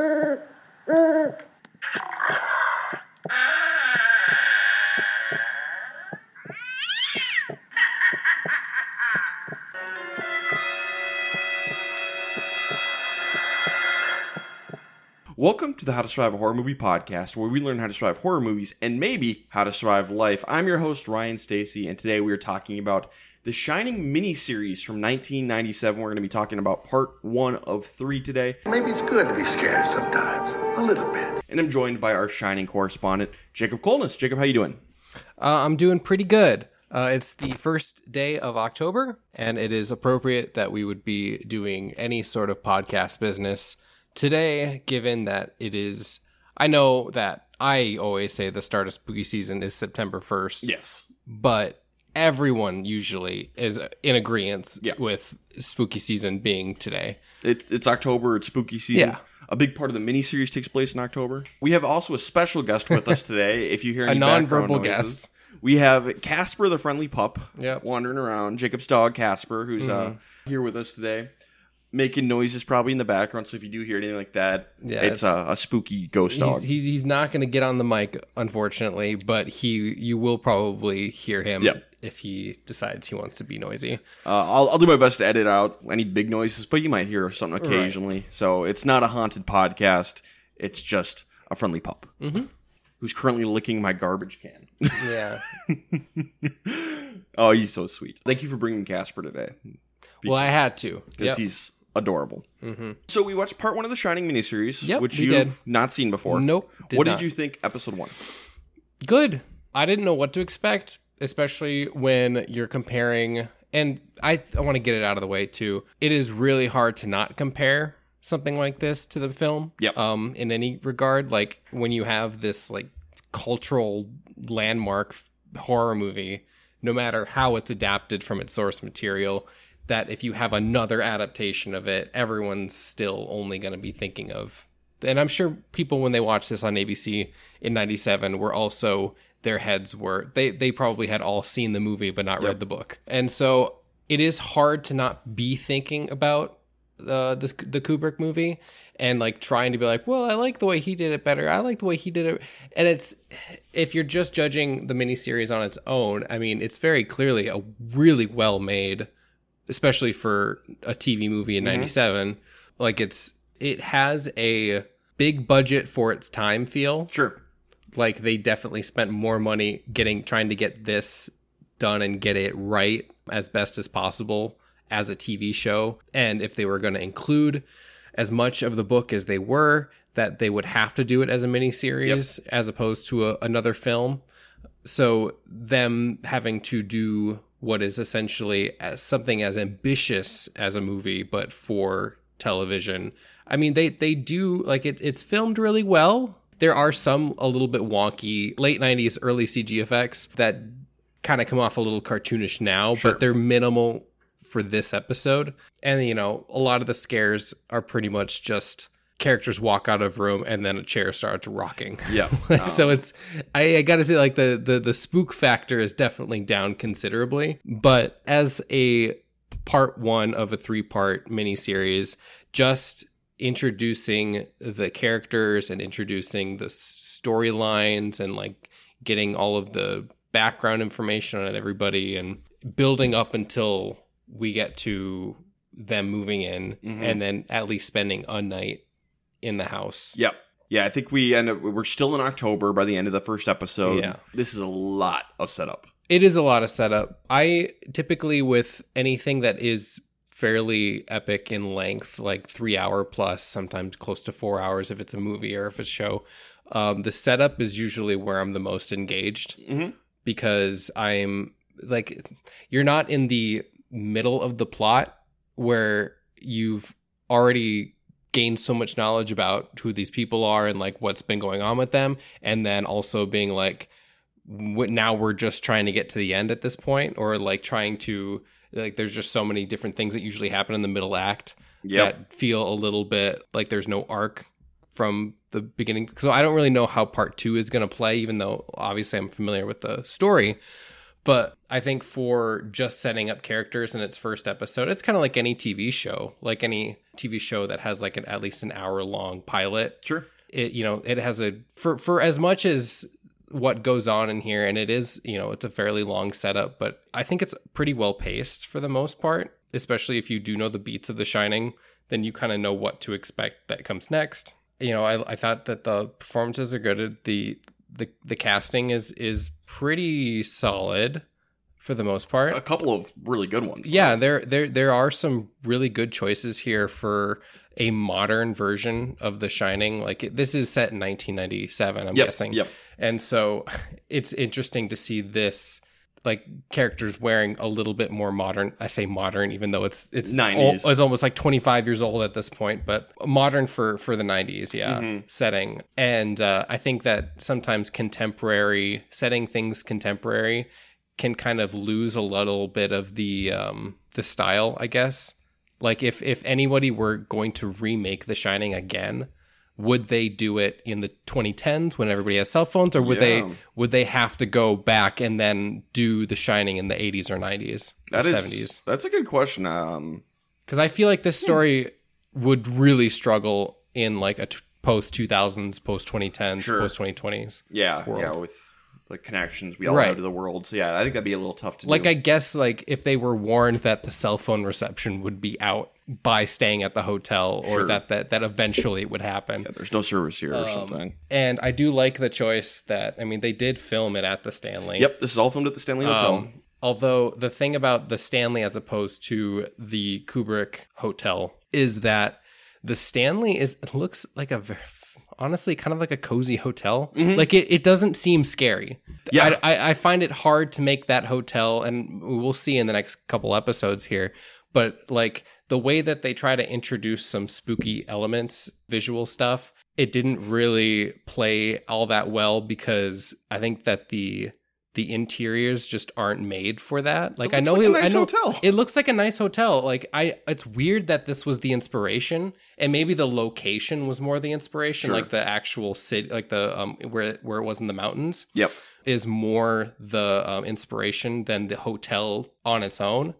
Welcome to the How to Survive a Horror Movie podcast, where we learn how to survive horror movies and maybe how to survive life. I'm your host, Ryan Stacy, and today we are talking about the Shining miniseries from 1997. We're going to be talking about part one of three today. Maybe it's good to be scared sometimes, a little bit. And I'm joined by our Shining correspondent, Jakob Colness. Jakob, how you doing? Uh, I'm doing pretty good. Uh, it's the first day of October, and it is appropriate that we would be doing any sort of podcast business today, given that it is. I know that I always say the start of spooky season is September 1st. Yes. But everyone usually is in agreement Yeah. with spooky season being today. It's it's October. It's spooky season. Yeah. A big part of the miniseries takes place in October. We have also a special guest with us today. If you hear A nonverbal guest. we have Casper the friendly pup. Yep. wandering around. Jakob's dog Casper, who's uh, Mm-hmm. here with us today, making noises probably in the background. So if you do hear anything like that, Yeah, it's, it's- a, a spooky ghost dog. He's, he's he's not going to get on the mic, unfortunately, but he you will probably hear him Yep. if he decides he wants to be noisy. Uh, I'll, I'll do my best to edit out any big noises, but you might hear something occasionally. So it's not a haunted podcast. It's just a friendly pup Mm-hmm. who's currently licking my garbage can. Yeah. oh, he's so sweet. Thank you for bringing Casper today well, I had to. because Yep. he's adorable. So we watched part one of the Shining miniseries, Yep, which you've did. not seen before. Nope, did what not. did you think episode one? Good. I didn't know what to expect, especially when you're comparing. And I, I want to get it out of the way too. It is really hard to not compare something like this to the film. Yep. Um, in any regard, like when you have this like cultural landmark horror movie, no matter how it's adapted from its source material, that if you have another adaptation of it, everyone's still only going to be thinking of. And I'm sure people when they watched this on ABC in '97 were also their heads were they they probably had all seen the movie but not read the book, and so it is hard to not be thinking about uh, the the Kubrick movie and like trying to be like, well, I like the way he did it better. I like the way he did it, and it's if you're just judging the miniseries on its own, I mean, it's very clearly a really well made, especially for a TV movie in mm-hmm. '97. Like it's it has a big budget for its time feel Sure. like they definitely spent more money getting trying to get this done and get it right as best as possible as a TV show. And if they were going to include as much of the book as they were, that they would have to do it as a miniseries as opposed to a, another film. So them having to do what is essentially as something as ambitious as a movie, but for television. I mean, they they do like it. It's filmed really well. There are some a little bit wonky late '90s, early CG effects that kind of come off a little cartoonish now, Sure. but they're minimal for this episode. And you know, a lot of the scares are pretty much just characters walk out of room and then a chair starts rocking. Yeah. so it's I, I gotta say like the, the the spook factor is definitely down considerably but as a part one of a three part miniseries just introducing the characters and introducing the storylines and like getting all of the background information on everybody and building up until we get to them moving in Mhm. and then at least spending a night in the house Yep. Yeah, I think we end up we're still in October by the end of the first episode. Yeah. This is a lot of setup. It is a lot of setup. I typically with anything that is fairly epic in length, like three hour plus, sometimes close to four hours if it's a movie or if it's a show. Um, the setup is usually where I'm the most engaged Mhm. because I'm like, you're not in the middle of the plot where you've already gained so much knowledge about who these people are and like what's been going on with them, and then also being like, what now we're just trying to get to the end at this point or like trying to like there's just so many different things that usually happen in the middle act Yep. that feel a little bit like there's no arc from the beginning so i don't really know how part two is going to play even though obviously i'm familiar with the story But I think for just setting up characters in its first episode, it's kind of like any TV show, like any TV show that has like an at least an hour long pilot. Sure. It you know, it has a for for as much as what goes on in here and it is, you know, it's a fairly long setup, but I think it's pretty well paced for the most part, especially if you do know the beats of The Shining, then you kind of know what to expect that comes next. You know, I I thought that the performances are good. The the the casting is is pretty solid for the most part. A couple of really good ones. Yeah, there there there are some really good choices here for a modern version of The Shining. Like it- this is set in 1997, I'm Yep, guessing. yep. And so it's interesting to see this like characters wearing a little bit more modern. I say modern even though it's it's 90s. al- it's almost like 25 years old at this point, but modern for for the 90s, yeah, Mm-hmm. setting. And uh, I think that sometimes contemporary setting things contemporary can kind of lose a little bit of the um the style, I guess. Like if if anybody were going to remake The Shining again, would they do it in the 2010s when everybody has cell phones or would they would they have to go back and then do The Shining in the 80s or 90s That or is 70s? That's a good question. Um, Cuz I feel like this story would really struggle in like a t- post 2000s, post 2010s, Sure. post 2020s. yeah, World. yeah, with the connections we all Right. have to the world. So yeah, I think that'd be a little tough to Like do. I guess like if they were warned that the cell phone reception would be out by staying at the hotel or Sure. that that that eventually it would happen. yeah, there's no service here or Um, something. And I do like the choice that I mean they did film it at the Stanley. Yep, this is all filmed at the Stanley Hotel. Um, although the thing about the Stanley as opposed to the Kubrick hotel is that the Stanley is it looks like a ver- honestly kind of like a cozy hotel. Like it, it doesn't seem scary. Mm-hmm. Yeah. I, I, I find it hard to make that hotel, and we'll see in the next couple episodes here. But like the way that they try to introduce some spooky elements, visual stuff, it didn't really play all that well because I think that the the interiors just aren't made for that. Like I looks know like a it, nice I know hotel. it looks like a nice hotel. Like I it's weird that this was the inspiration and maybe the location was more the inspiration Sure. like the actual city like the um where where it was in the mountains Yep. is more the um, inspiration than the hotel on its own.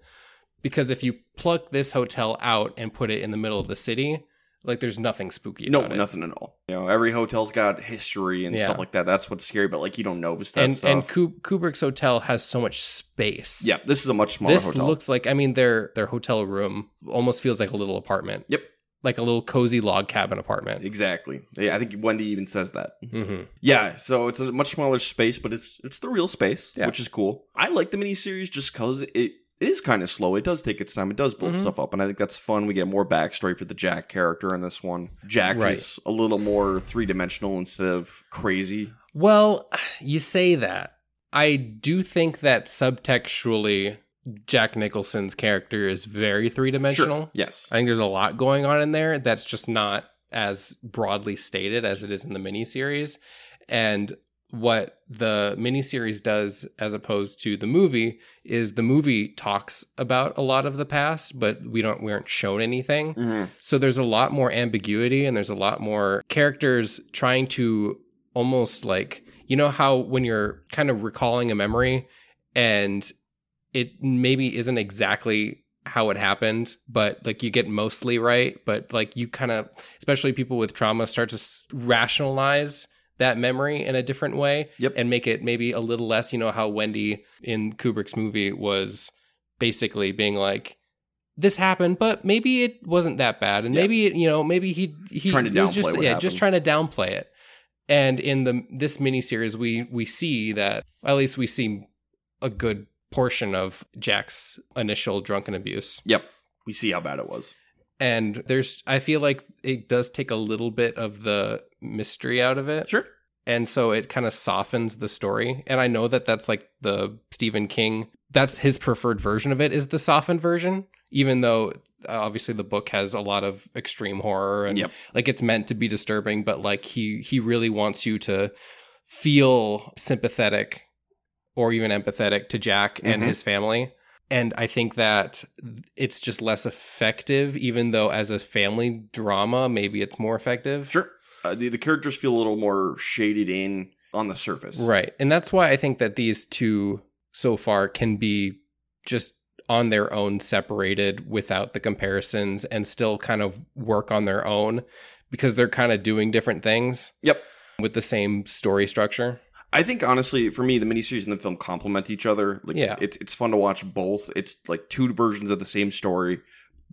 Because if you pluck this hotel out and put it in the middle of the city, like there's nothing spooky No, about it. nothing at all. You know, every hotel's got history and Yeah. stuff like that. That's what's scary, but like you don't notice that And stuff. and Kubrick's hotel has so much space. yeah, this is a much smaller this hotel. looks like I mean their their hotel room almost feels like a little apartment. Yep. Like a little cozy log cabin apartment. exactly. Yeah, I think Wendy even says that. hmm Yeah, so it's a much smaller space, but it's it's the real space, Yeah. which is cool. I like the miniseries just because it it is kind of slow. It does take its time. It does build Mhm. stuff up, and I think that's fun. We get more backstory for the Jack character in this one. Jack Right. is a little more three dimensional instead of crazy. Well, you say that. I do think that subtextually, Jack Nicholson's character is very three dimensional. Yes. I think there's a lot going on in there that's just not as broadly stated as it is in the miniseries. And what the miniseries does as opposed to the movie is the movie talks about a lot of the past, but we don't we aren't shown anything. Mhm. So there's a lot more ambiguity and there's a lot more characters trying to almost like you know how when you're kind of recalling a memory and it maybe isn't exactly how it happened, but like you get mostly right, but like you kind of especially people with trauma start to rationalize that memory in a different way Yep. and make it maybe a little less, you know how Wendy in Kubrick's movie was basically being like this happened, but maybe it wasn't that bad, and Yeah. maybe it, you know, maybe he he Trying to was just yeah, just trying to downplay it. And in the this miniseries, we we see that at least we see a good portion of Jack's initial drunken abuse, Yep. We see how bad it was. and there's I feel like it does take a little bit of the mystery out of it, Sure. and so it kind of softens the story. And I know that that's like the Stephen King. That's his preferred version of it is the softened version, even though uh, obviously the book has a lot of extreme horror and Yep. like it's meant to be disturbing, but like he he really wants you to feel sympathetic or even empathetic to Jack and Mhm. his family. And I think that it's just less effective, even though as a family drama, maybe it's more effective. Sure. Uh, the, the characters feel a little more shaded in on the surface. Right. And that's why I think that these two so far can be just on their own separated without the comparisons and still kind of work on their own because they're kind of doing different things Yep. with the same story structure. I think honestly, for me, the miniseries and the film complement each other. Like, Yeah. it's it's fun to watch both. It's like two versions of the same story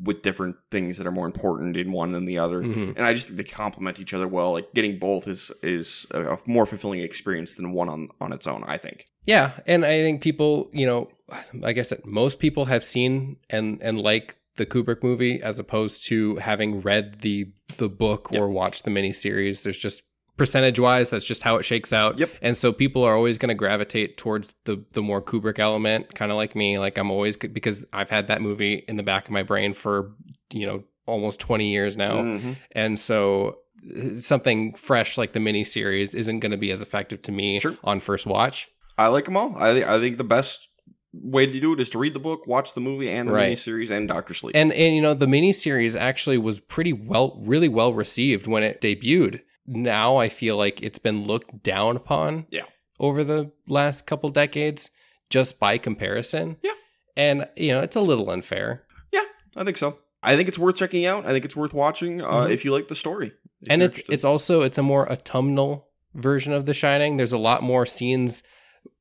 with different things that are more important in one than the other. Mhm. And I just think they complement each other well. Like getting both is is a, more fulfilling experience than one on on its own. I think. Yeah, and I think people, you know, like I said, most people have seen and and like the Kubrick movie as opposed to having read the the book or watched the miniseries. There's just percentage wise, that's just how it shakes out. Yep. And so people are always going to gravitate towards the the more Kubrick element, kind of like me. Like I'm always because I've had that movie in the back of my brain for you know almost 20 years now, Mhm. and so uh, something fresh like the miniseries isn't going to be as effective to me Sure. on first watch. I like them all. I think I think the best way to do it is to read the book, watch the movie and the Right. miniseries, and Doctor Sleep. And and you know the miniseries actually was pretty well, really well received when it debuted. Now I feel like it's been looked down upon. Yeah. Over the last couple decades, just by comparison. Yeah. And you know it's a little unfair. yeah, I think so. I think it's worth checking out. I think it's worth watching uh, Mhm. if you like the story. And it's interested. it's also it's a more autumnal version of The Shining. There's a lot more scenes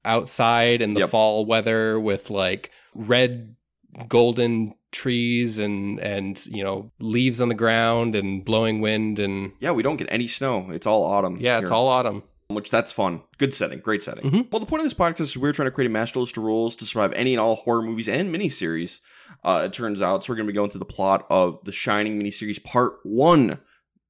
outside in the Yep. fall weather with like red golden trees and and you know leaves on the ground and blowing wind and yeah, we don't get any snow. It's all autumn. yeah, it's here. all autumn. which that's fun. Good setting, great setting. Mhm. Well, the point of this podcast is we're trying to create a master list of rules to survive any and all horror movies and miniseries. Uh, it turns out, so we're going to be going through the plot of the Shining miniseries Part One,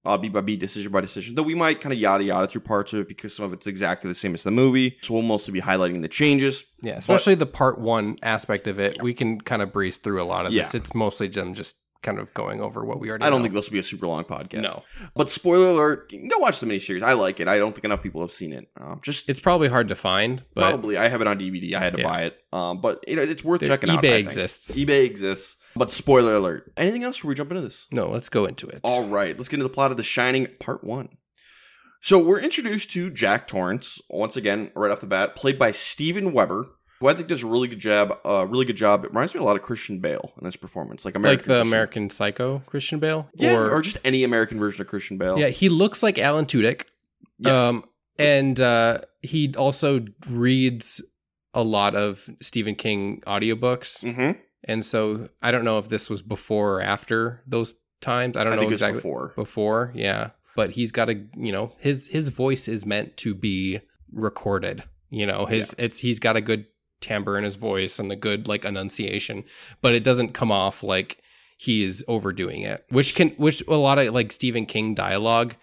uh, beat by beat, decision by decision. Though we might kind of yada yada through parts of it because some of it's exactly the same as the movie. So we'll mostly be highlighting the changes. Yeah, especially the part one aspect of it. We can kind of breeze through a lot of this. It's mostly them just kind of going over what we already. I don't know. think this will be a super long podcast. No, but spoiler alert: go watch the miniseries. I like it. I don't think enough people have seen it. Um, just it's probably hard to find, but probably I have it on DVD. I had to Yeah. buy it. Um, but you know, it's worth checking out. eBay I think. exists. eBay exists. But spoiler alert. Anything else before we jump into this? No, let's go into it. All right, let's get into the plot of The Shining Part 1. So we're introduced to Jack Torrance, once again, right off the bat, played by Steven Weber, who I think does a really good job. Uh, really good job. It reminds me a lot of Christian Bale in his performance, like American like the Christian- American Psycho Christian Bale, yeah, or, just any American version of Christian Bale. yeah, he looks like Alan Tudyk. Yes. Um, and uh, he also reads a lot of Stephen King audiobooks, mm-hmm. And so I don't know if this was before or after those times. I don't I know exactly before. before, yeah. But he's got a you know his his voice is meant to be recorded. You know his it's he's got a good timbre in his voice and a good like enunciation, but it doesn't come off like he is overdoing it. Which can which a lot of like Stephen King dialogue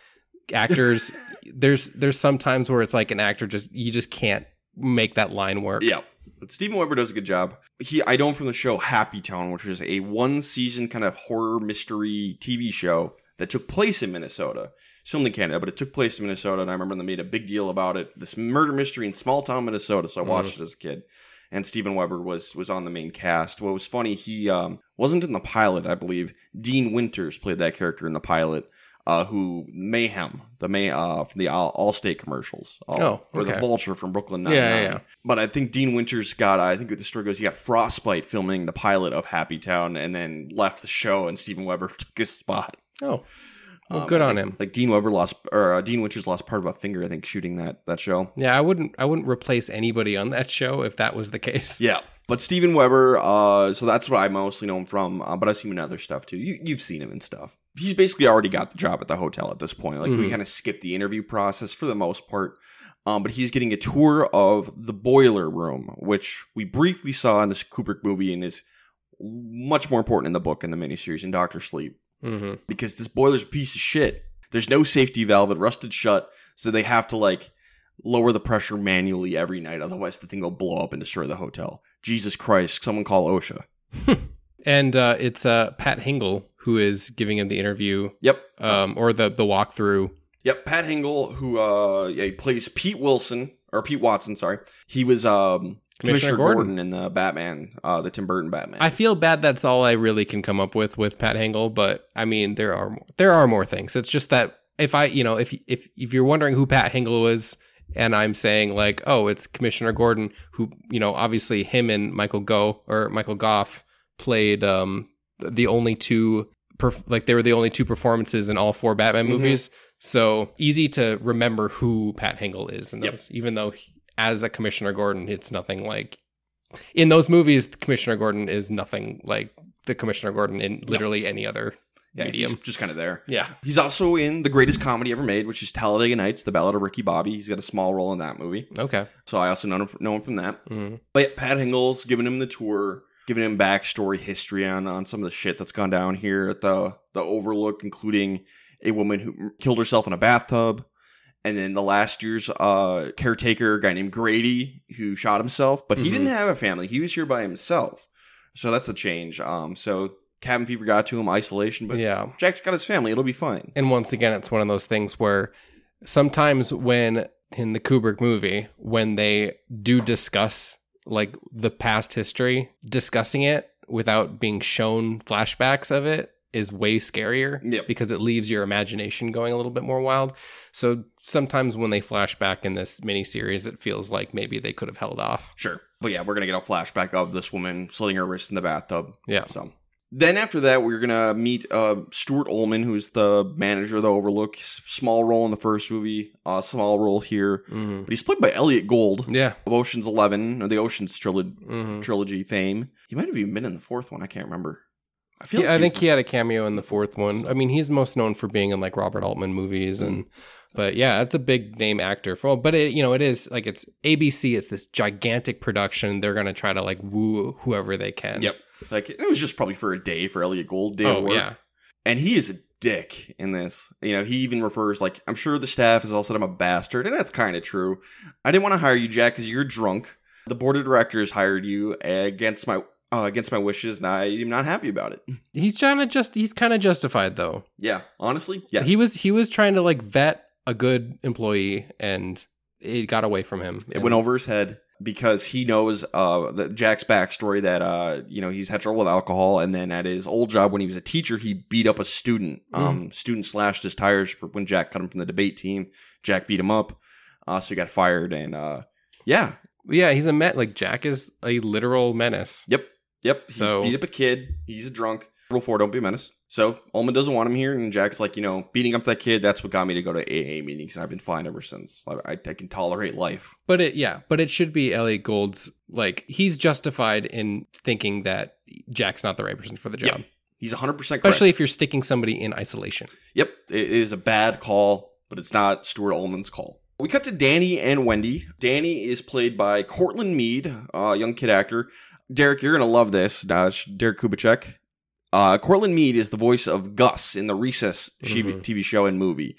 actors there's there's some times where it's like an actor just you just can't make that line work. Yeah. But Steven Weber does a good job. He I know him from the show Happy Town, which is a one season kind of horror mystery TV show that took place in Minnesota. It's filmed in Canada, but it took place in Minnesota, and I remember they made a big deal about it. This murder mystery in small town Minnesota. So I watched it as a kid. And Steven Weber was was on the main cast. What was funny, he um, wasn't in the pilot, I believe. Dean Winters played that character in the pilot. Uh, who Mayhem, the May uh, from the All Allstate commercials, uh, Oh, or the. Vulture from Brooklyn Nine Yeah, yeah, yeah. but I think Dean Winters got, I think the story goes, he got frostbite filming the pilot of Happy Town and then left the show and Steven Weber took his spot. Oh. Well, Um, good I on think, him. Like Dean Weber lost, or uh, Dean Winters lost part of a finger, I think, shooting that that show. Yeah, I wouldn't I wouldn't replace anybody on that show if that was the case. Yeah. But Steven Weber, uh, so that's what I mostly know him from, uh, but I've seen him in other stuff too. You, you've seen him in stuff. He's basically already got the job at the hotel at this point. Like, we Mhm. kind of skipped the interview process for the most part. Um, but he's getting a tour of the boiler room, which we briefly saw in this Kubrick movie and is much more important in the book and the miniseries in Doctor Sleep hmm because this boiler's a piece of shit. There's no safety valve, it rusted shut, so they have to like lower the pressure manually every night, otherwise the thing will blow up and destroy the hotel. Jesus Christ, someone call OSHA. And uh, it's uh, Pat Hingle who is giving him the interview Yep. um, or the the walkthrough. Yep, Pat Hingle, who uh yeah, he plays Pete Wilson or Pete Watson, sorry. He was um Commissioner Commissioner, Gordon. Gordon. in the Batman, uh the Tim Burton Batman. I feel bad. That's all I really can come up with with Pat Hingle. But I mean, there are more, there are more things. It's just that if I, you know, if if if you're wondering who Pat Hingle was and I'm saying like, oh, it's Commissioner Gordon, who you know, obviously him and Michael Go or Michael Gough played um, the only two, perf- like they were the only two performances in all four Batman movies. So easy to remember who Pat Hingle is in Yep. those, even though he- as a Commissioner Gordon, it's nothing like in those movies. Commissioner Gordon is nothing like the Commissioner Gordon in literally any other Yeah, medium. he's just kind of there. Yeah. He's also in the greatest comedy ever made, which is Talladega Nights, The Ballad of Ricky Bobby. He's got a small role in that movie. Okay. So I also know him, know him from that. Mhm. But yeah, Pat Hingle's giving him the tour, giving him backstory history on, on some of the shit that's gone down here at the, the Overlook, including a woman who killed herself in a bathtub. And then the last year's uh, caretaker, a guy named Grady, who shot himself, but he Mhm. didn't have a family. He was here by himself. So that's a change. Um, so cabin fever got to him, isolation, but yeah. Jack's got his family. It'll be fine. And once again, it's one of those things where sometimes when in the Kubrick movie, when they do discuss like the past history, discussing it without being shown flashbacks of it is way scarier Yep. because it leaves your imagination going a little bit more wild. So sometimes when they flash back in this miniseries, it feels like maybe they could have held off. Sure. But yeah, we're gonna get a flashback of this woman slitting her wrist in the bathtub. Yeah. So then after that, we're gonna meet uh, Stuart Ullman, who's the manager of the Overlook. Small role in the first movie, uh, small role here, hmm but he's played by Elliott Gould Yeah. of Ocean's Eleven or the Ocean's trilogy, hmm trilogy fame. He might have even been in the fourth one. I can't remember. I feel. Yeah, like I think was- he had a cameo in the fourth one. I mean, he's most known for being in like Robert Altman movies and but yeah, it's a big name actor for but it you know, it is like it's ABC, it's this gigantic production. They're going to try to like woo whoever they can. Yep. Like it was just probably for a day for Elliott Gould. Day of Oh, work. yeah. and he is a dick in this. You know, he even refers like, "I'm sure the staff has all said I'm a bastard," and that's kind of true. I didn't want to hire you, Jack, because you're drunk. The board of directors hired you against my uh, against my wishes, and I'm not happy about it. He's trying to just he's kind of justified though. Yeah, honestly, yes. He was he was trying to like vet a good employee and it got away from him. It went over his head because he knows uh that Jack's backstory that uh you know he's had trouble with alcohol. And then at his old job when he was a teacher he beat up a student. Um student slashed his tires when Jack cut him from the debate team. Jack beat him up. Uh so he got fired and uh yeah. Yeah, he's a met like Jack is a literal menace. yep. Yep. He So- beat up a kid. He's a drunk rule four don't be a menace so Ullman doesn't want him here and Jack's like you know beating up that kid that's what got me to go to AA meetings and I've been fine ever since I, I, I can tolerate life But it yeah, but it should be Elliott Gould's like he's justified in thinking that Jack's not the right person for the job. Yep. he's 100% correct Especially if you're sticking somebody in isolation. Yep, it is a bad call, but it's not Stuart Ullman's call. We cut to Danny and Wendy. Danny is played by Courtland Mead, a young kid actor. Derek, you're gonna love this. Uh, Derek Kubicek. Uh, Courtland Mead is the voice of Gus in the Recess TV Mhm. TV show and movie.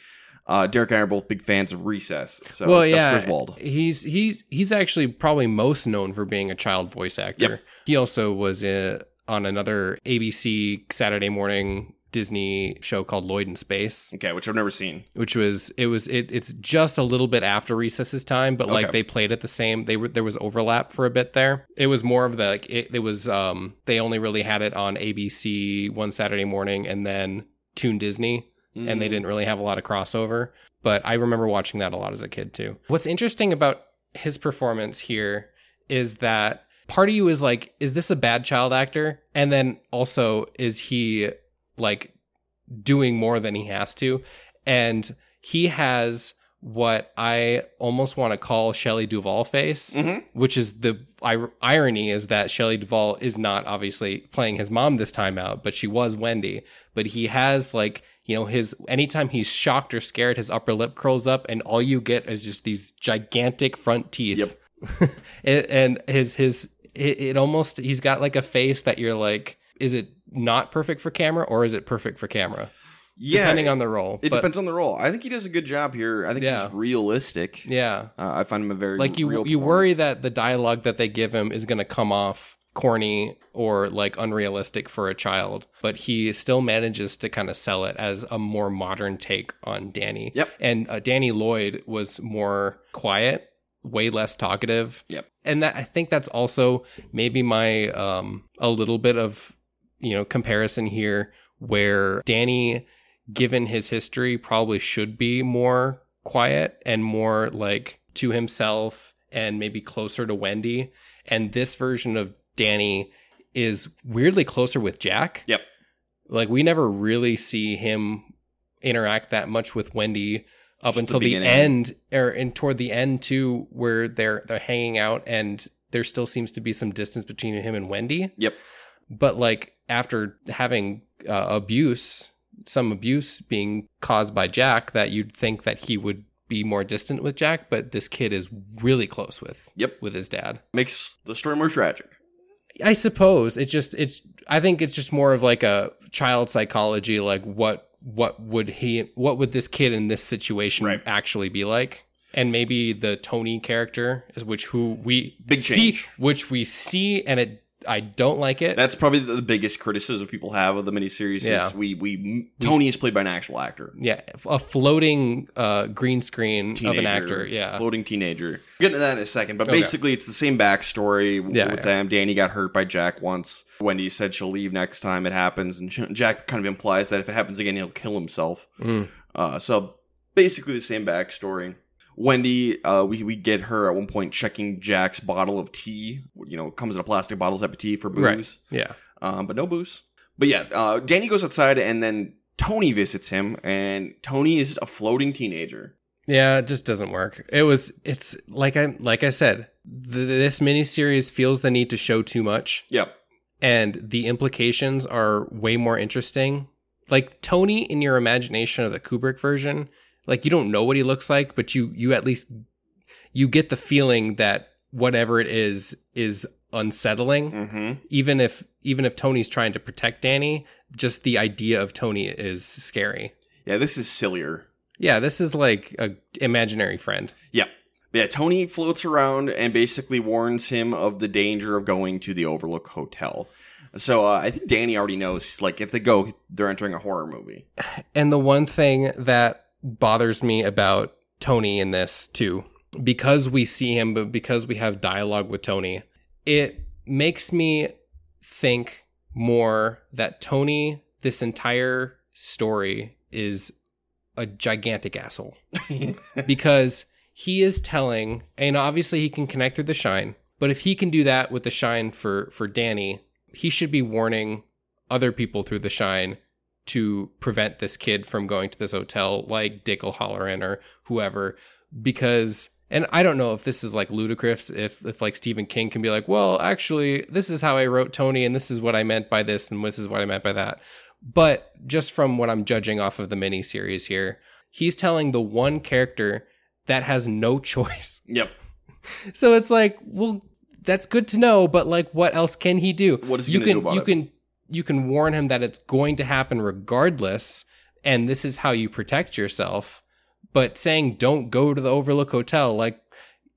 Uh, Derek and I are both big fans of Recess. So well, Gus yeah, Griswold. he's he's he's actually probably most known for being a child voice actor. Yep. He also was uh, on another ABC Saturday morning Disney show called Lloyd in Space, Okay, which I've never seen. which was it was it it's just a little bit after Recess's time, but like Okay. they played it the same. They were there was overlap for a bit there. It was more of the like it, it was um they only really had it on ABC one Saturday morning and then Toon Disney and Mm. they didn't really have a lot of crossover. But I remember watching that a lot as a kid too. What's interesting about his performance here is that part of you is like, is this a bad child actor? And then also, is he like doing more than he has to? And he has what I almost want to call Shelley Duvall face Mhm. which is the ir- irony is that Shelley Duvall is not obviously playing his mom this time out, but she was Wendy. But he has like you know his anytime he's shocked or scared, his upper lip curls up, and all you get is just these gigantic front teeth. Yep. And his his it, it almost he's got like a face that you're like, is it not perfect for camera or is it perfect for camera? Yeah, Depending on the role. it But- depends on the role. I think he does a good job here. I think Yeah. he's realistic. Yeah. Uh, I find him a very like you you worry that the dialogue that they give him is going to come off corny or like unrealistic for a child but he still manages to kind of sell it as a more modern take on danny Yep. and uh, danny lloyd was more quiet way less talkative Yep. and that i think that's also maybe my um a little bit of you know comparison here where danny given his history probably should be more quiet and more like to himself and maybe closer to Wendy. And this version of Danny is weirdly closer with Jack. Yep. Like we never really see him interact that much with Wendy up Just until the, beginning. end or and toward the end too where they're they're hanging out and there still seems to be some distance between him and Wendy. Yep. But like after having uh, abuse, some abuse being caused by Jack that you'd think that he would be more distant with Jack, but this kid is really close with Yep. with his dad. Makes the story more tragic. I suppose it's just it's I think it's just more of like a child psychology like what what would he what would this kid in this situation Right. actually be like and maybe the Tony character is which who we Big see change. which we see and it I don't like it That's probably the biggest criticism people have of the miniseries. Yeah. Is we we Tony is played by an actual actor, yeah a floating uh green screen teenager, of an actor yeah floating teenager. We'll get into that in a second, but Okay. basically it's the same backstory Yeah, with yeah. them. Danny got hurt by Jack once. Wendy said she'll leave next time it happens, and Jack kind of implies that if it happens again, he'll kill himself. Mm. Uh, so basically the same backstory. Wendy, uh, we we get her at one point checking Jack's bottle of tea. You know, comes in a plastic bottle type of tea for Right. booze. yeah um, but no booze. But yeah, uh, Danny goes outside and then Tony visits him, and Tony is a floating teenager. Yeah, it just doesn't work. It was it's like I like I said, th- this miniseries feels the need to show too much Yep. and the implications are way more interesting. Like Tony in your imagination of the Kubrick version, like you don't know what he looks like, but you you at least you get the feeling that whatever it is is unsettling. Mm-hmm. Even if even if Tony's trying to protect Danny, just the idea of Tony is scary. Yeah, this is sillier. Yeah, this is like a imaginary friend. Yeah. Yeah, Tony floats around and basically warns him of the danger of going to the Overlook Hotel. So uh, I think Danny already knows, like, if they go, they're entering a horror movie. And the one thing that bothers me about Tony in this too, because we see him, but because we have dialogue with Tony, it makes me think more that Tony, this entire story, is a gigantic asshole. because he is telling, and obviously he can connect through the shine, but if he can do that with the shine for for Danny, he should be warning other people through the shine to prevent this kid from going to this hotel, like Dick O'Halloran or whoever, because. And I don't know if this is like ludicrous, if if like Stephen King can be like, well, actually, this is how I wrote Tony, and this is what I meant by this, and this is what I meant by that. But just from what I'm judging off of the miniseries here, he's telling the one character that has no choice. yep. So it's like, well, that's good to know, but like, what else can he do? What is he you gonna can do about you it? can you can warn him that it's going to happen regardless, and this is how you protect yourself. But saying don't go to the Overlook Hotel, like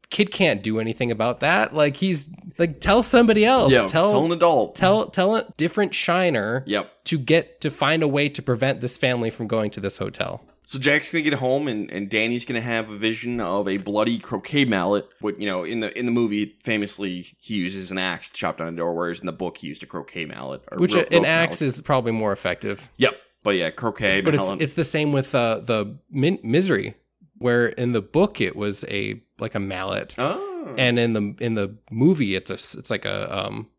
kid can't do anything about that. Like he's like tell somebody else. Yeah, tell tell an adult. tell tell a different shiner Yep. to get to find a way to prevent this family from going to this hotel. So Jack's gonna get home, and, and Danny's gonna have a vision of a bloody croquet mallet. What you know in the in the movie, famously he uses an axe to chop down a door, whereas in the book he used a croquet mallet. or Which ro- an rope axe mallet. is probably more effective. Yep, but yeah, croquet. But it's it's the same with uh, the min- misery, where in the book it was a like a mallet, oh, and in the in the movie it's a it's like a um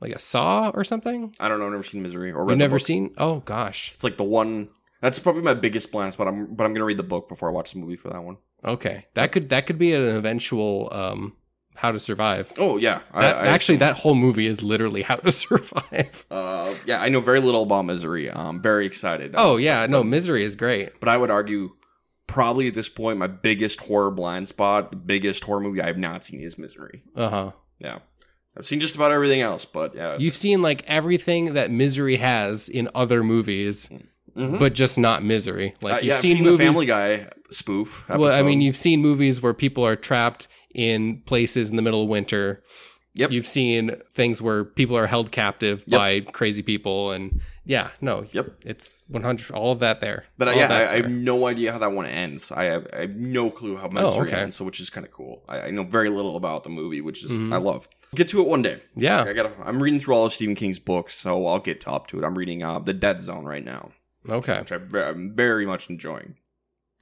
like a saw or something. I don't know. I've never seen Misery or You've never book. seen? Oh gosh. It's like the one. That's probably my biggest blind spot. I'm, but I'm gonna read the book before I watch the movie for that one. Okay, that could that could be an eventual um how to survive. Oh yeah, That, I, I actually, that whole movie is literally how to survive. Uh, yeah, I know very little about Misery. I'm very excited. Oh yeah, no, misery is great. but I would argue probably at this point my biggest horror blind spot, the biggest horror movie I have not seen is Misery. Uh huh. Yeah, I've seen just about everything else, but yeah, You've seen like everything that misery has in other movies, Mhm. but just not misery. Like Uh, you've yeah, seen, seen, movies. the Family Guy spoof. well, I mean, you've seen movies where people are trapped in places in the middle of winter. Yep. You've seen things where people are held captive Yep. by crazy people, and yeah, no, Yep. it's one hundred. All of that there. But uh, yeah, I, I have no idea how that one ends. I have, I have no clue how Misery okay. ends, so which is kind of cool. I, I know very little about the movie, which is Mhm. I love. Get to it one day. yeah. I got. I'm reading through all of Stephen King's books, so I'll get up to it. I'm reading uh, The Dead Zone right now, Okay. which I, I'm very much enjoying.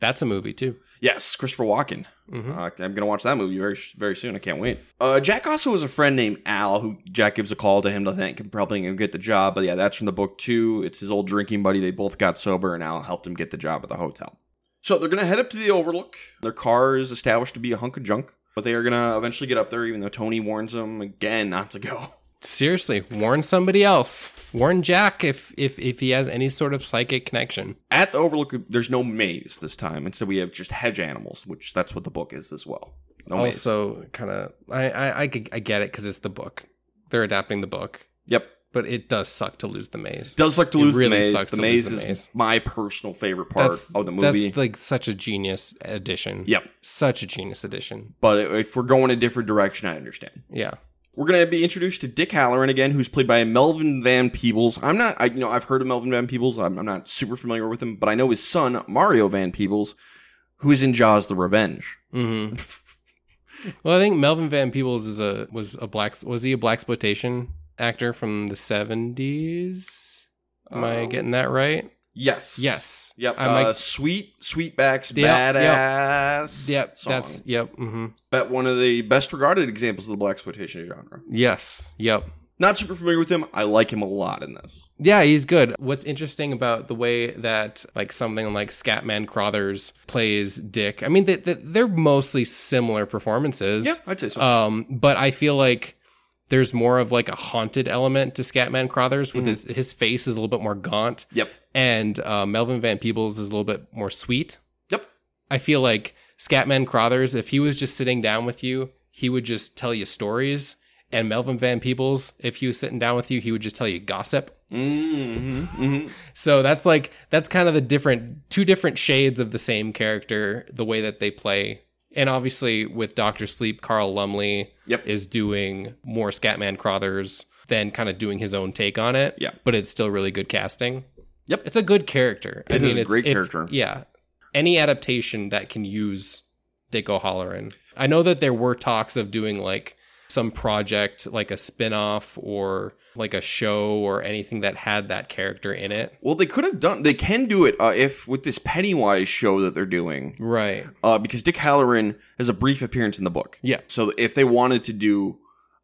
That's a movie too. Yes, Christopher Walken. Mhm. Uh, I'm gonna watch that movie very very soon. I can't wait. Uh, Jack also has a friend named Al who Jack gives a call to him to thank him for helping him get the job. But yeah, that's from the book too. It's his old drinking buddy. They both got sober, and Al helped him get the job at the hotel. So they're gonna head up to the Overlook. Their car is established to be a hunk of junk, but they are gonna eventually get up there, even though Tony warns them again not to go. Seriously, warn somebody else. Warn Jack if if if he has any sort of psychic connection. At the Overlook, there's no maze this time, and so we have just hedge animals, which that's what the book is as well. No also, kind of, I I get it because it's the book. They're adapting the book, Yep. but it does suck to lose the maze. Does suck to It lose really the maze. sucks the to maze lose is the maze. my personal favorite part that's of the movie. That's like such a genius addition. Yep. such a genius addition. But if we're going a different direction, I understand. Yeah. We're going to be introduced to Dick Hallorann again, who's played by Melvin Van Peebles. I'm not, I, you know, I've heard of Melvin Van Peebles. I'm, I'm not super familiar with him, but I know his son, Mario Van Peebles, who is in Jaws: The Revenge. hmm well, I think Melvin Van Peebles is a was a black was he a black exploitation actor from the seventies? Am I Um, getting that right? Yes. Yes. Yep. Uh, Sweet Sweetback's Yep, badass. Yep. song. That's yep. Mm-hmm. bet one of the best regarded examples of the black exploitation genre. Yes. Yep. Not super familiar with him. I like him a lot in this. Yeah, he's good. What's interesting about the way that like something like Scatman Crothers plays Dick? I mean, they, they, they're mostly similar performances. Yeah, I'd say so. Um, but I feel like there's more of like a haunted element to Scatman Crothers, with Mhm. his his face is a little bit more gaunt, yep. And uh, Melvin Van Peebles is a little bit more sweet. Yep. I feel like Scatman Crothers, if he was just sitting down with you, he would just tell you stories. And Melvin Van Peebles, if he was sitting down with you, he would just tell you gossip. Mm-hmm. hmm So that's like that's kind of the different two different shades of the same character, the way that they play. And obviously with Doctor Sleep, Carl Lumbly Yep. is doing more Scatman Crothers than kind of doing his own take on it. Yeah. But it's still really good casting. Yep. It's a good character. It is a it's- great if- character. Yeah. Any adaptation that can use Dick O'Halloran. I know that there were talks of doing like some project like a spin-off or like a show or anything that had that character in it. Well, they could have done. They can do it uh, if with this Pennywise show that they're doing, Right. uh, because Dick Hallorann has a brief appearance in the book. Yeah. So if they wanted to do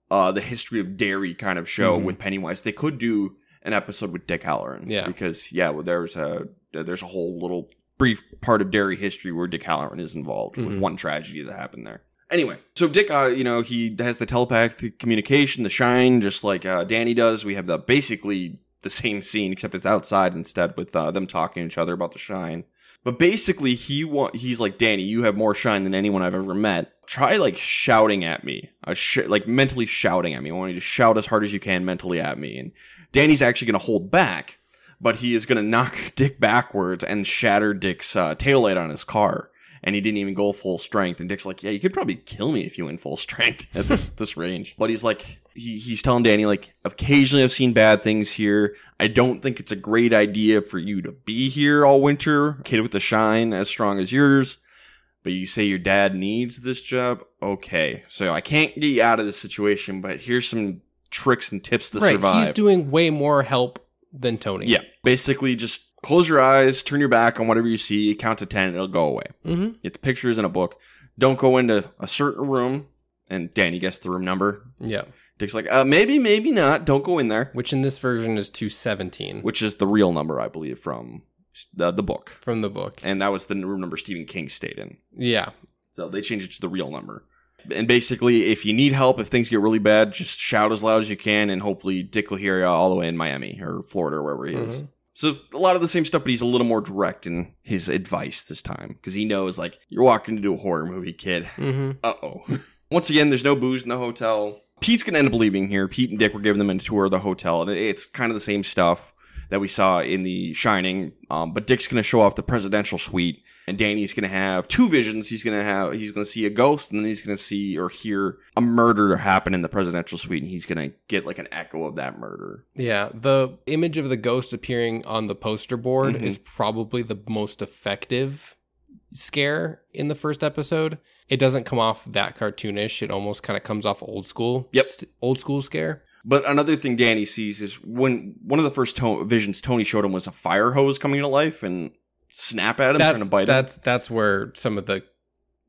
uh, the history of Derry kind of show Mhm. with Pennywise, they could do an episode with Dick Hallorann. Yeah. Because yeah, well, there's a there's a whole little brief part of Derry history where Dick Hallorann is involved with Mhm. one tragedy that happened there. Anyway, so Dick, uh, you know, he has the telepathic communication, the shine, just like uh, Danny does. We have the basically the same scene, except it's outside instead, with uh, them talking to each other about the shine. But basically, he wa- he's like, Danny, you have more shine than anyone I've ever met. Try like shouting at me, uh, sh- like mentally shouting at me. I want you to shout as hard as you can mentally at me. And Danny's actually going to hold back, but he is going to knock Dick backwards and shatter Dick's uh, taillight on his car. And he didn't even go full strength. And Dick's like, "Yeah, you could probably kill me if you went full strength at this this range." But he's like, he, he's telling Danny like, "Occasionally, I've seen bad things here. I don't think it's a great idea for you to be here all winter, kid with a shine as strong as yours." But you say your dad needs this job. Okay, so I can't get you out of this situation, but here's some tricks and tips to right. survive. He's doing way more help than Tony. Yeah, basically just close your eyes, turn your back on whatever you see, count to 10, it'll go away. hmm It's pictures in a book. Don't go into a certain room. And Danny guessed the room number. Yeah. Dick's like, uh, maybe, maybe not. Don't go in there. Which in this version is 217 Which is the real number, I believe, from the, the book. from the book. And that was the room number Stephen King stayed in. Yeah. So they changed it to the real number. And basically, if you need help, if things get really bad, just shout as loud as you can, and hopefully Dick will hear you all the way in Miami or Florida or wherever he is. Mhm. So a lot of the same stuff, but he's a little more direct in his advice this time because he knows, like, you're walking into a horror movie, kid. hmm Uh oh. Once again, there's no booze in the hotel. Pete's gonna end up leaving here. Pete and Dick were giving them a tour of the hotel, and it's kind of the same stuff that we saw in The Shining. Um, but Dick's gonna show off the presidential suite, and Danny's gonna have two visions. He's gonna have he's gonna see a ghost, and then he's gonna see or hear a murder happen in the presidential suite, and he's gonna get like an echo of that murder. Yeah. The image of the ghost appearing on the poster board Mhm. is probably the most effective scare in the first episode. It doesn't come off that cartoonish. It almost kind of comes off old school. Yep. St- old school scare. But another thing Danny sees is when one of the first to- visions Tony showed him was a fire hose coming to life, and snap at him, that's trying to bite him. that's that's where some of the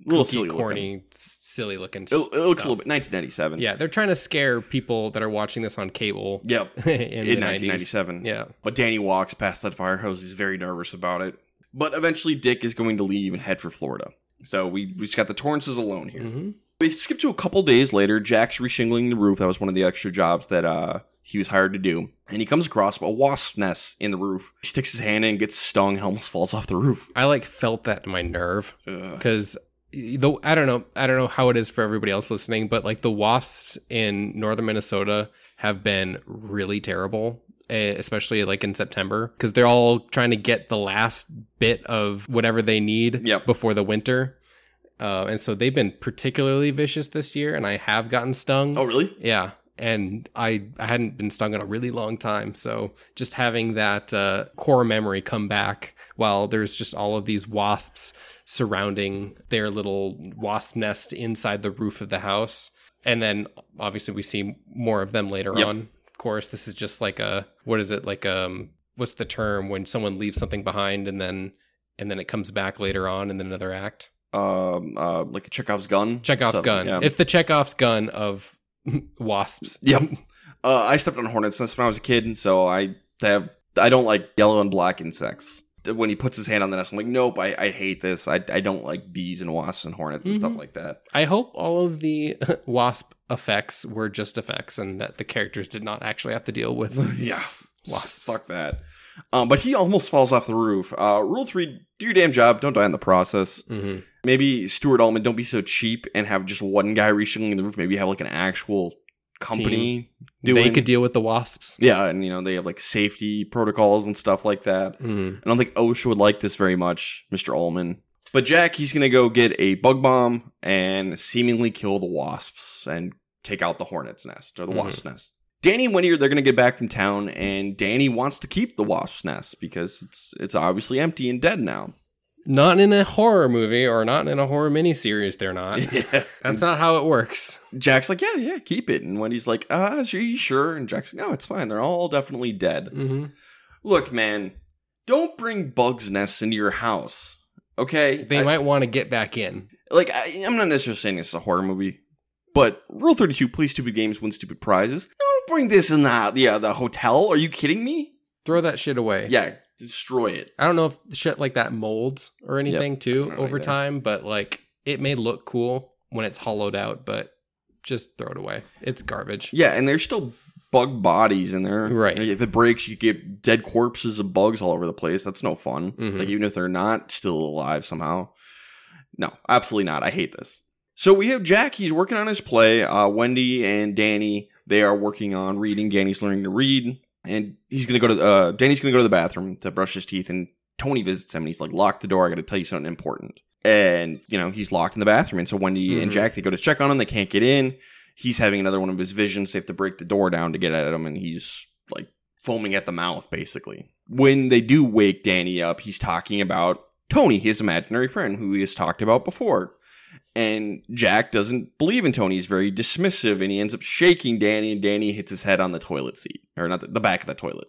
little silly looking. corny, silly looking. It, it looks a little bit 1997. Yeah, they're trying to scare people that are watching this on cable. Yep. in, In, the 1997. 90s. Yeah. But Danny walks past that fire hose. He's very nervous about it. But eventually, Dick is going to leave and head for Florida. So we, we just got the Torrances alone here. hmm We skip to a couple days later. Jack's reshingling the roof. That was one of the extra jobs that uh, he was hired to do. And he comes across a wasp nest in the roof. He sticks his hand in, gets stung, and almost falls off the roof. I like felt that in my nerve because the I don't know I don't know how it is for everybody else listening, but like the wasps in northern Minnesota have been really terrible, eh, especially like in September because they're all trying to get the last bit of whatever they need Yep. before the winter. Uh, and so they've been particularly vicious this year, and I have gotten stung. Oh, really? Yeah, and I I hadn't been stung in a really long time, so just having that uh, core memory come back while there's just all of these wasps surrounding their little wasp nest inside the roof of the house, and then obviously we see more of them later Yep. on. Of course, this is just like a what is it like um what's the term when someone leaves something behind and then and then it comes back later on in another act. Um, uh, like a Chekhov's gun. Chekhov's So, gun. yeah. It's the Chekhov's gun of wasps. Yep. Uh, I stepped on a hornet's nest when I was a kid, and so I have I don't like yellow and black insects. When he puts his hand on the nest, I'm like, nope, I, I hate this. I, I don't like bees and wasps and hornets and stuff Mhm. like that. I hope all of the wasp effects were just effects and that the characters did not actually have to deal with yeah, wasps. fuck that. Um, but he almost falls off the roof. Uh, rule three: do your damn job. Don't die in the process. Mhm. Maybe Stuart Ullman, don't be so cheap and have just one guy reshingling the roof. Maybe have like an actual company doing. They could deal with the wasps. yeah, and you know they have like safety protocols and stuff like that. Mhm. I don't think OSHA would like this very much, Mr. Ullman. But Jack, he's going to go get a bug bomb and seemingly kill the wasps and take out the hornet's nest or the wasp's nest. Danny and Wendy, they're going to get back from town, and Danny wants to keep the wasp's nest because it's it's obviously empty and dead now. Not in a horror movie or not in a horror miniseries, they're not. yeah. That's not how it works. Jack's like, yeah, yeah, keep it. And Wendy's like, uh, are you sure? And Jack's like, no, it's fine. They're all definitely dead. hmm Look, man, don't bring bugs' nests into your house. Okay? They I- might want to get back in. like I, I'm not necessarily saying this is a horror movie, but Rule 32: Play stupid games, win stupid prizes. Don't bring this in the yeah the hotel. Are you kidding me? Throw that shit away. Yeah, destroy it. I don't know if shit like that molds or anything too over either. time, but like it may look cool when it's hollowed out, but just throw it away. It's garbage. Yeah, and there's still bug bodies in there. Right. If it breaks, you get dead corpses of bugs all over the place. That's no fun. Mhm. Like even if they're not still alive somehow. No, absolutely not. I hate this. So we have Jack. He's working on his play. Uh, Wendy and Danny they are working on reading. Danny's learning to read, and he's gonna go to uh, Danny's gonna go to the bathroom to brush his teeth. And Tony visits him, and he's like, "Lock the door. I got to tell you something important." And you know he's locked in the bathroom. And so Wendy and Mhm. Jack they go to check on him. They can't get in. He's having another one of his visions. They have to break the door down to get at him, and he's like foaming at the mouth, basically. When they do wake Danny up, he's talking about Tony, his imaginary friend, who he has talked about before. And Jack doesn't believe in Tony. He's very dismissive, and he ends up shaking Danny, and Danny hits his head on the toilet seat, or not the, the back of the toilet.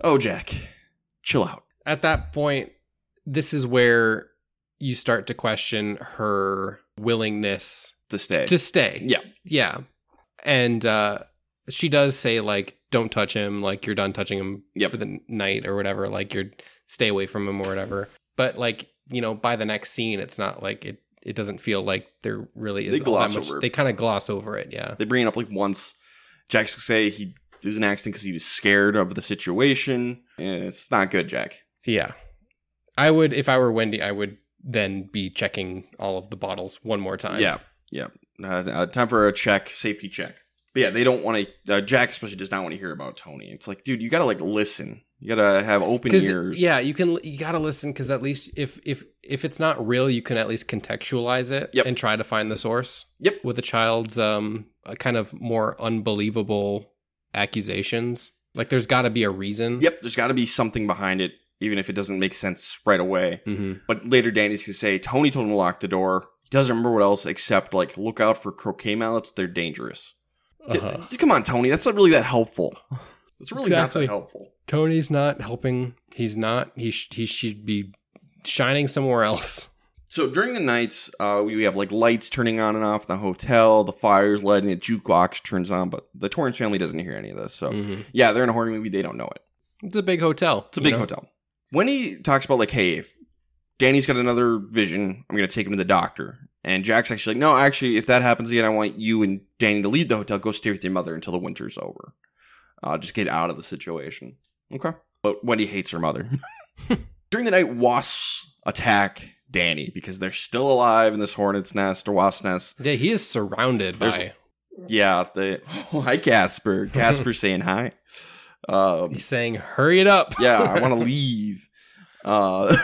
Oh, Jack, chill out. At that point, this is where you start to question her willingness To stay. to stay. yeah, Yeah. And uh she does say like don't touch him, like you're done touching him Yep. for the night or whatever, like you're stay away from him or whatever. But like, you know, by the next scene it's not like it it doesn't feel like there really is They gloss that much over they kind of gloss over it, yeah. they bring it up like once. Jack's say he is an accident because he was scared of the situation. Eh, It's not good, Jack. Yeah. I would if I were Wendy, I would then be checking all of the bottles one more time. Yeah, yeah. Uh, uh, time for a check, safety check. But yeah, they don't want to. Uh, Jack especially does not want to hear about Tony. It's like, dude, you gotta like listen. You gotta have open ears. yeah you can you gotta listen because at least if if if it's not real you can at least contextualize it Yep. and try to find the source Yep. with a child's um a kind of more unbelievable accusations like there's got to be a reason Yep. There's got to be something behind it, even if it doesn't make sense right away. hmm But later, Danny's gonna say Tony told him to lock the door. He doesn't remember what else except like look out for croquet mallets. They're dangerous. Uh-huh. come on, Tony. That's not really that helpful. That's really Exactly. not that helpful. Tony's not helping he's not he sh- he should be shining somewhere else. So during the nights, uh, we have like lights turning on and off in the hotel, the fires lighting, the jukebox turns on, but the Torrance family doesn't hear any of this. So Mhm. yeah, they're in a horror movie, they don't know it. It's a big hotel. It's a big know? hotel. When he talks about like, hey, if Danny's got another vision, I'm gonna take him to the doctor. And Jack's actually like, no, actually, if that happens again, I want you and Danny to leave the hotel, go stay with your mother until the winter's over. Uh, just get out of the situation. Okay. But Wendy hates her mother. During the night, wasps attack Danny because they're still alive in this hornet's nest or wasp nest. Yeah, he is surrounded There's- by. Yeah, they. Oh, hi, Casper. Casper saying hi. Um, He's saying, "Hurry it up." yeah, I want to leave. Uh,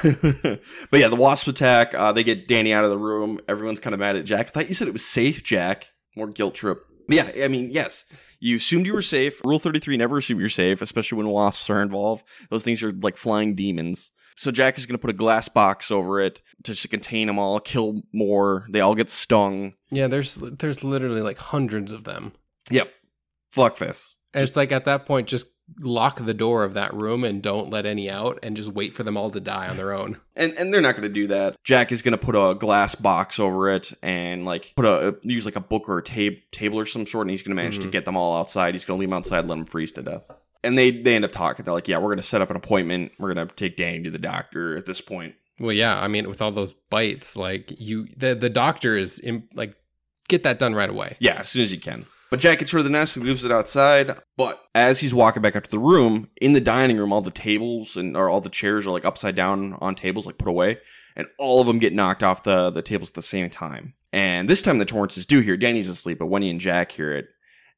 but yeah, the wasp attack. Uh, they get Danny out of the room. Everyone's kind of mad at Jack. I thought you said it was safe, Jack. More guilt trip. But yeah, I mean, yes, you assumed you were safe. Rule thirty three: never assume you're safe, especially when wasps are involved. Those things are like flying demons. So Jack is going to put a glass box over it to just contain them all, kill more. They all get stung. Yeah, there's there's literally like hundreds of them. Yep. Fuck this. And it's like at that point, just lock the door of that room and don't let any out, and just wait for them all to die on their own. and and they're not going to do that. Jack is going to put a glass box over it and like put a use like a book or a tab- table or some sort, and he's going to manage to Mhm. get them all outside. He's going to leave them outside, let them freeze to death. And they they end up talking. They're like, "Yeah, we're going to set up an appointment. We're going to take Danny to the doctor at this point." Well, yeah, I mean, with all those bites, like you, the the doctor is in, like, get that done right away. Yeah, as soon as you can. But Jack gets rid of the nest and leaves it outside. But as he's walking back up to the room, in the dining room, all the tables and or all the chairs are like upside down on tables, like put away, and all of them get knocked off the the tables at the same time. And this time the Torrances do hear Danny's asleep, but Wendy and Jack hear it.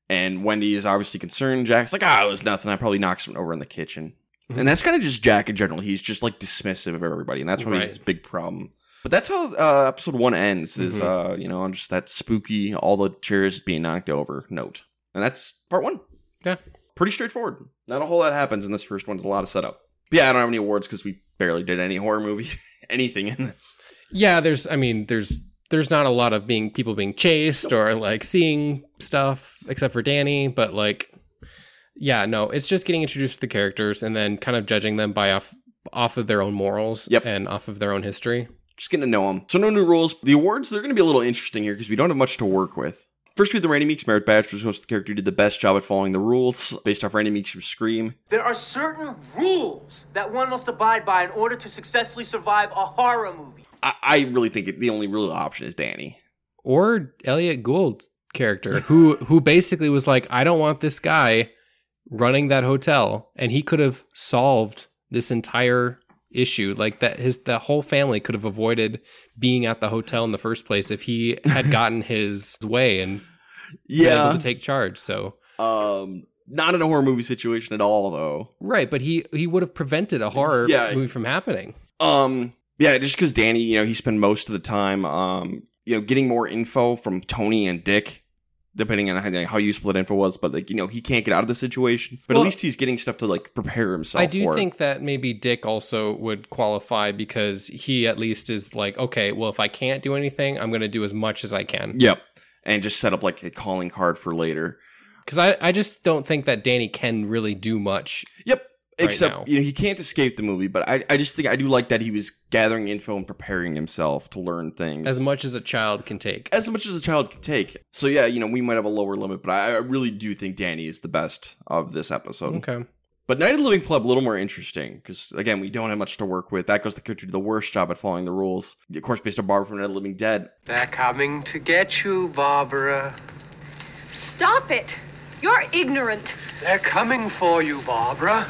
And Wendy is obviously concerned. Jack's like, ah, it was nothing. I probably knocked something over in the kitchen. Mhm. And that's kind of just Jack in general. He's just like dismissive of everybody, and that's probably Right. his big problem. But that's how uh, episode one ends. Is Mhm. uh, you know, just that spooky, all the chairs being knocked over note, and that's part one. Yeah. pretty straightforward. Not a whole lot happens in this first one. There's a lot of setup. But yeah, I don't have any awards because we barely did any horror movie, anything in this. Yeah, there's, I mean, there's there's not a lot of being people being chased or like seeing stuff except for Danny, but like, yeah, no, it's just getting introduced to the characters and then kind of judging them by off off of their own morals Yep. and off of their own history. Just getting to know them. So no new rules. The awards they're going to be a little interesting here because we don't have much to work with. First, we have the Randy Meeks Merit Badge, which hosts the character who did the best job at following the rules, based off Randy Meeks from Scream. There are certain rules that one must abide by in order to successfully survive a horror movie. I, I really think it, the only real option is Danny. Or Elliott Gould's character, who who basically was like, I don't want this guy running that hotel, and he could have solved this entire issue like that his the whole family could have avoided being at the hotel in the first place if he had gotten his way and yeah able to take charge so Um, not in a horror movie situation at all, though. right but he he would have prevented a horror Yeah. movie from happening Um, yeah, just because Danny, you know, he spent most of the time, um, you know, getting more info from Tony and Dick, depending on how, how useful that info was. But like, you know, he can't get out of the situation. But Well- at least he's getting stuff to like prepare himself. I do think that maybe Dick also would qualify because he at least is like, okay, well, if I can't do anything, I'm going to do as much as I can. Yep, and just set up like a calling card for later. Because I, I just don't think that Danny can really do much. Yep. Right Except now. you know he can't escape the movie, but I, I just think I do like that he was gathering info and preparing himself to learn things As much as a child can take. as much as a child can take. So yeah, you know we might have a lower limit, but I, I really do think Danny is the best of this episode. Okay. But Night of the Living Club a little more interesting because again we don't have much to work with. That goes the character to the worst job at following the rules. Of course, based on Barbara from Night of the Living Dead. They're coming to get you, Barbara. Stop it! You're ignorant. They're coming for you, Barbara.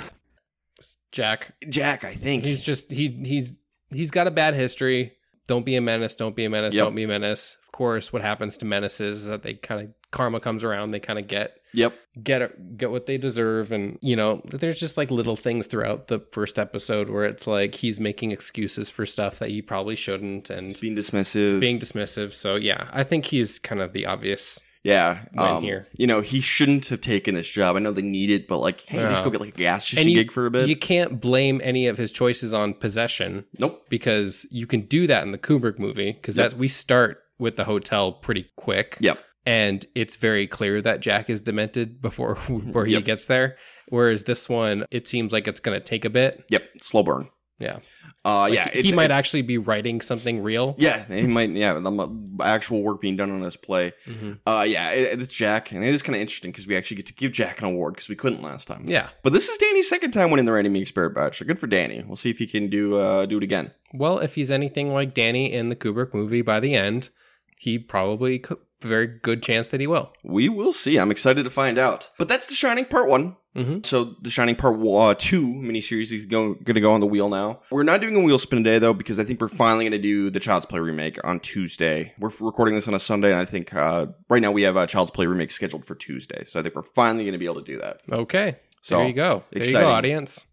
Jack, Jack, I think he's just, he he's he's got a bad history. Don't be a menace. Don't be a menace. Yep. Don't be a menace. Of course, what happens to menaces is that they kind of, karma comes around. They kind of get yep. get get what they deserve and you know there's just like little things throughout the first episode where it's like he's making excuses for stuff that he probably shouldn't and He's being dismissive. being dismissive so yeah i think he's kind of the obvious yeah, um, here. You know he shouldn't have taken this job. I know they need it, but like, hey, just go get like a gas station you, gig for a bit. you can't blame any of his choices on possession nope. because you can do that in the kubrick movie because Yep. that we start with the hotel pretty quick Yep. and it's very clear that Jack is demented before where he Yep. gets there. Whereas this one, it seems like it's going to take a bit. Yep. Slow burn. Yeah. Uh, Like, yeah, he might it- actually be writing something real. Yeah, he might. Yeah, the actual work being done on this play. Mm-hmm. Uh, yeah, it, it's Jack, and it is kind of interesting because we actually get to give Jack an award because we couldn't last time. Yeah. but this is Danny's second time winning the Randy Meeks Spirit Badge. So good for Danny. We'll see if he can do uh, do it again. Well, if he's anything like Danny in the Kubrick movie by the end, he probably could, very good chance that he will. We will see. I'm excited to find out. But that's The Shining Part One. Mhm. So The Shining Part uh, Two miniseries is going to go on the wheel now. We're not doing a wheel spin today though because I think we're finally going to do the Child's Play remake on Tuesday. We're recording this on a Sunday, and I think uh, right now we have a Child's Play remake scheduled for Tuesday. So I think we're finally going to be able to do that. Okay. So, there you go. There you exciting. go, audience.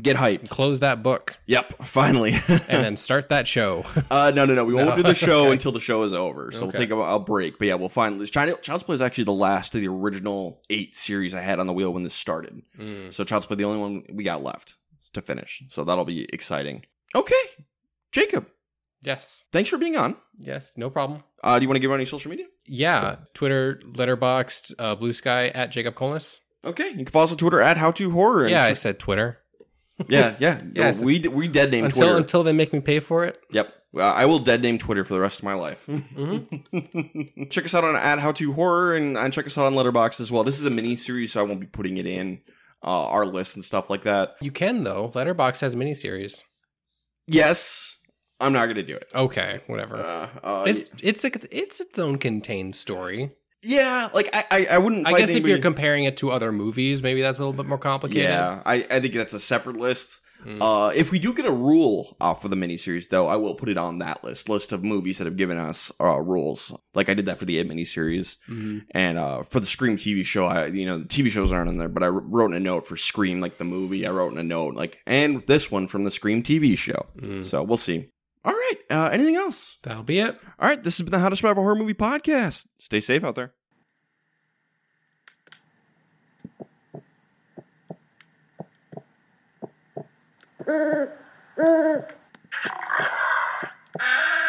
Get hyped. Close that book Yep, finally. and then start that show. uh, no, no, no. We won't do the show okay. until the show is over. So we'll take a, a break. But yeah, we'll finally. Child, Child's Play is actually the last of the original eight series I had on the wheel when this started. Mm. So Child's Play, the only one we got left to finish. So that'll be exciting. Okay, Jakob, Yes. thanks for being on. Yes. No problem. Uh, do you want to give any social media? Yeah. Twitter, Letterboxd, uh, Bluesky at Jakob Colness. Okay, you can follow us on Twitter at How to Horror. and Yeah, I said Twitter. Yeah, yeah. Yes, we we dead name Until Twitter. until they make me pay for it. Yep. I will dead name Twitter for the rest of my life. Mm-hmm. check us out on at How to Horror and, and check us out on Letterboxd as well. This is a mini series, so I won't be putting it in uh, our list and stuff like that. You can though. Letterboxd has mini series. Yes, I'm not gonna do it. Okay, whatever. Uh, uh, it's it's a, it's its own contained story. Yeah, like I I, I wouldn't. I guess if you're comparing it to other movies, maybe that's a little bit more complicated. yeah, I I think that's a separate list. Mm. Uh, if we do get a rule off of the miniseries, though, I will put it on that list list of movies that have given us uh, rules. Like I did that for the It miniseries, Mhm. and uh, for the Scream TV show. I you know the TV shows aren't in there, but I wrote in a note for Scream, like the movie. I wrote in a note like, and this one from the Scream TV show. Mm. So we'll see. All right. Uh, anything else? That'll be it. All right. This has been the How to Survive a Horror Movie podcast. Stay safe out there.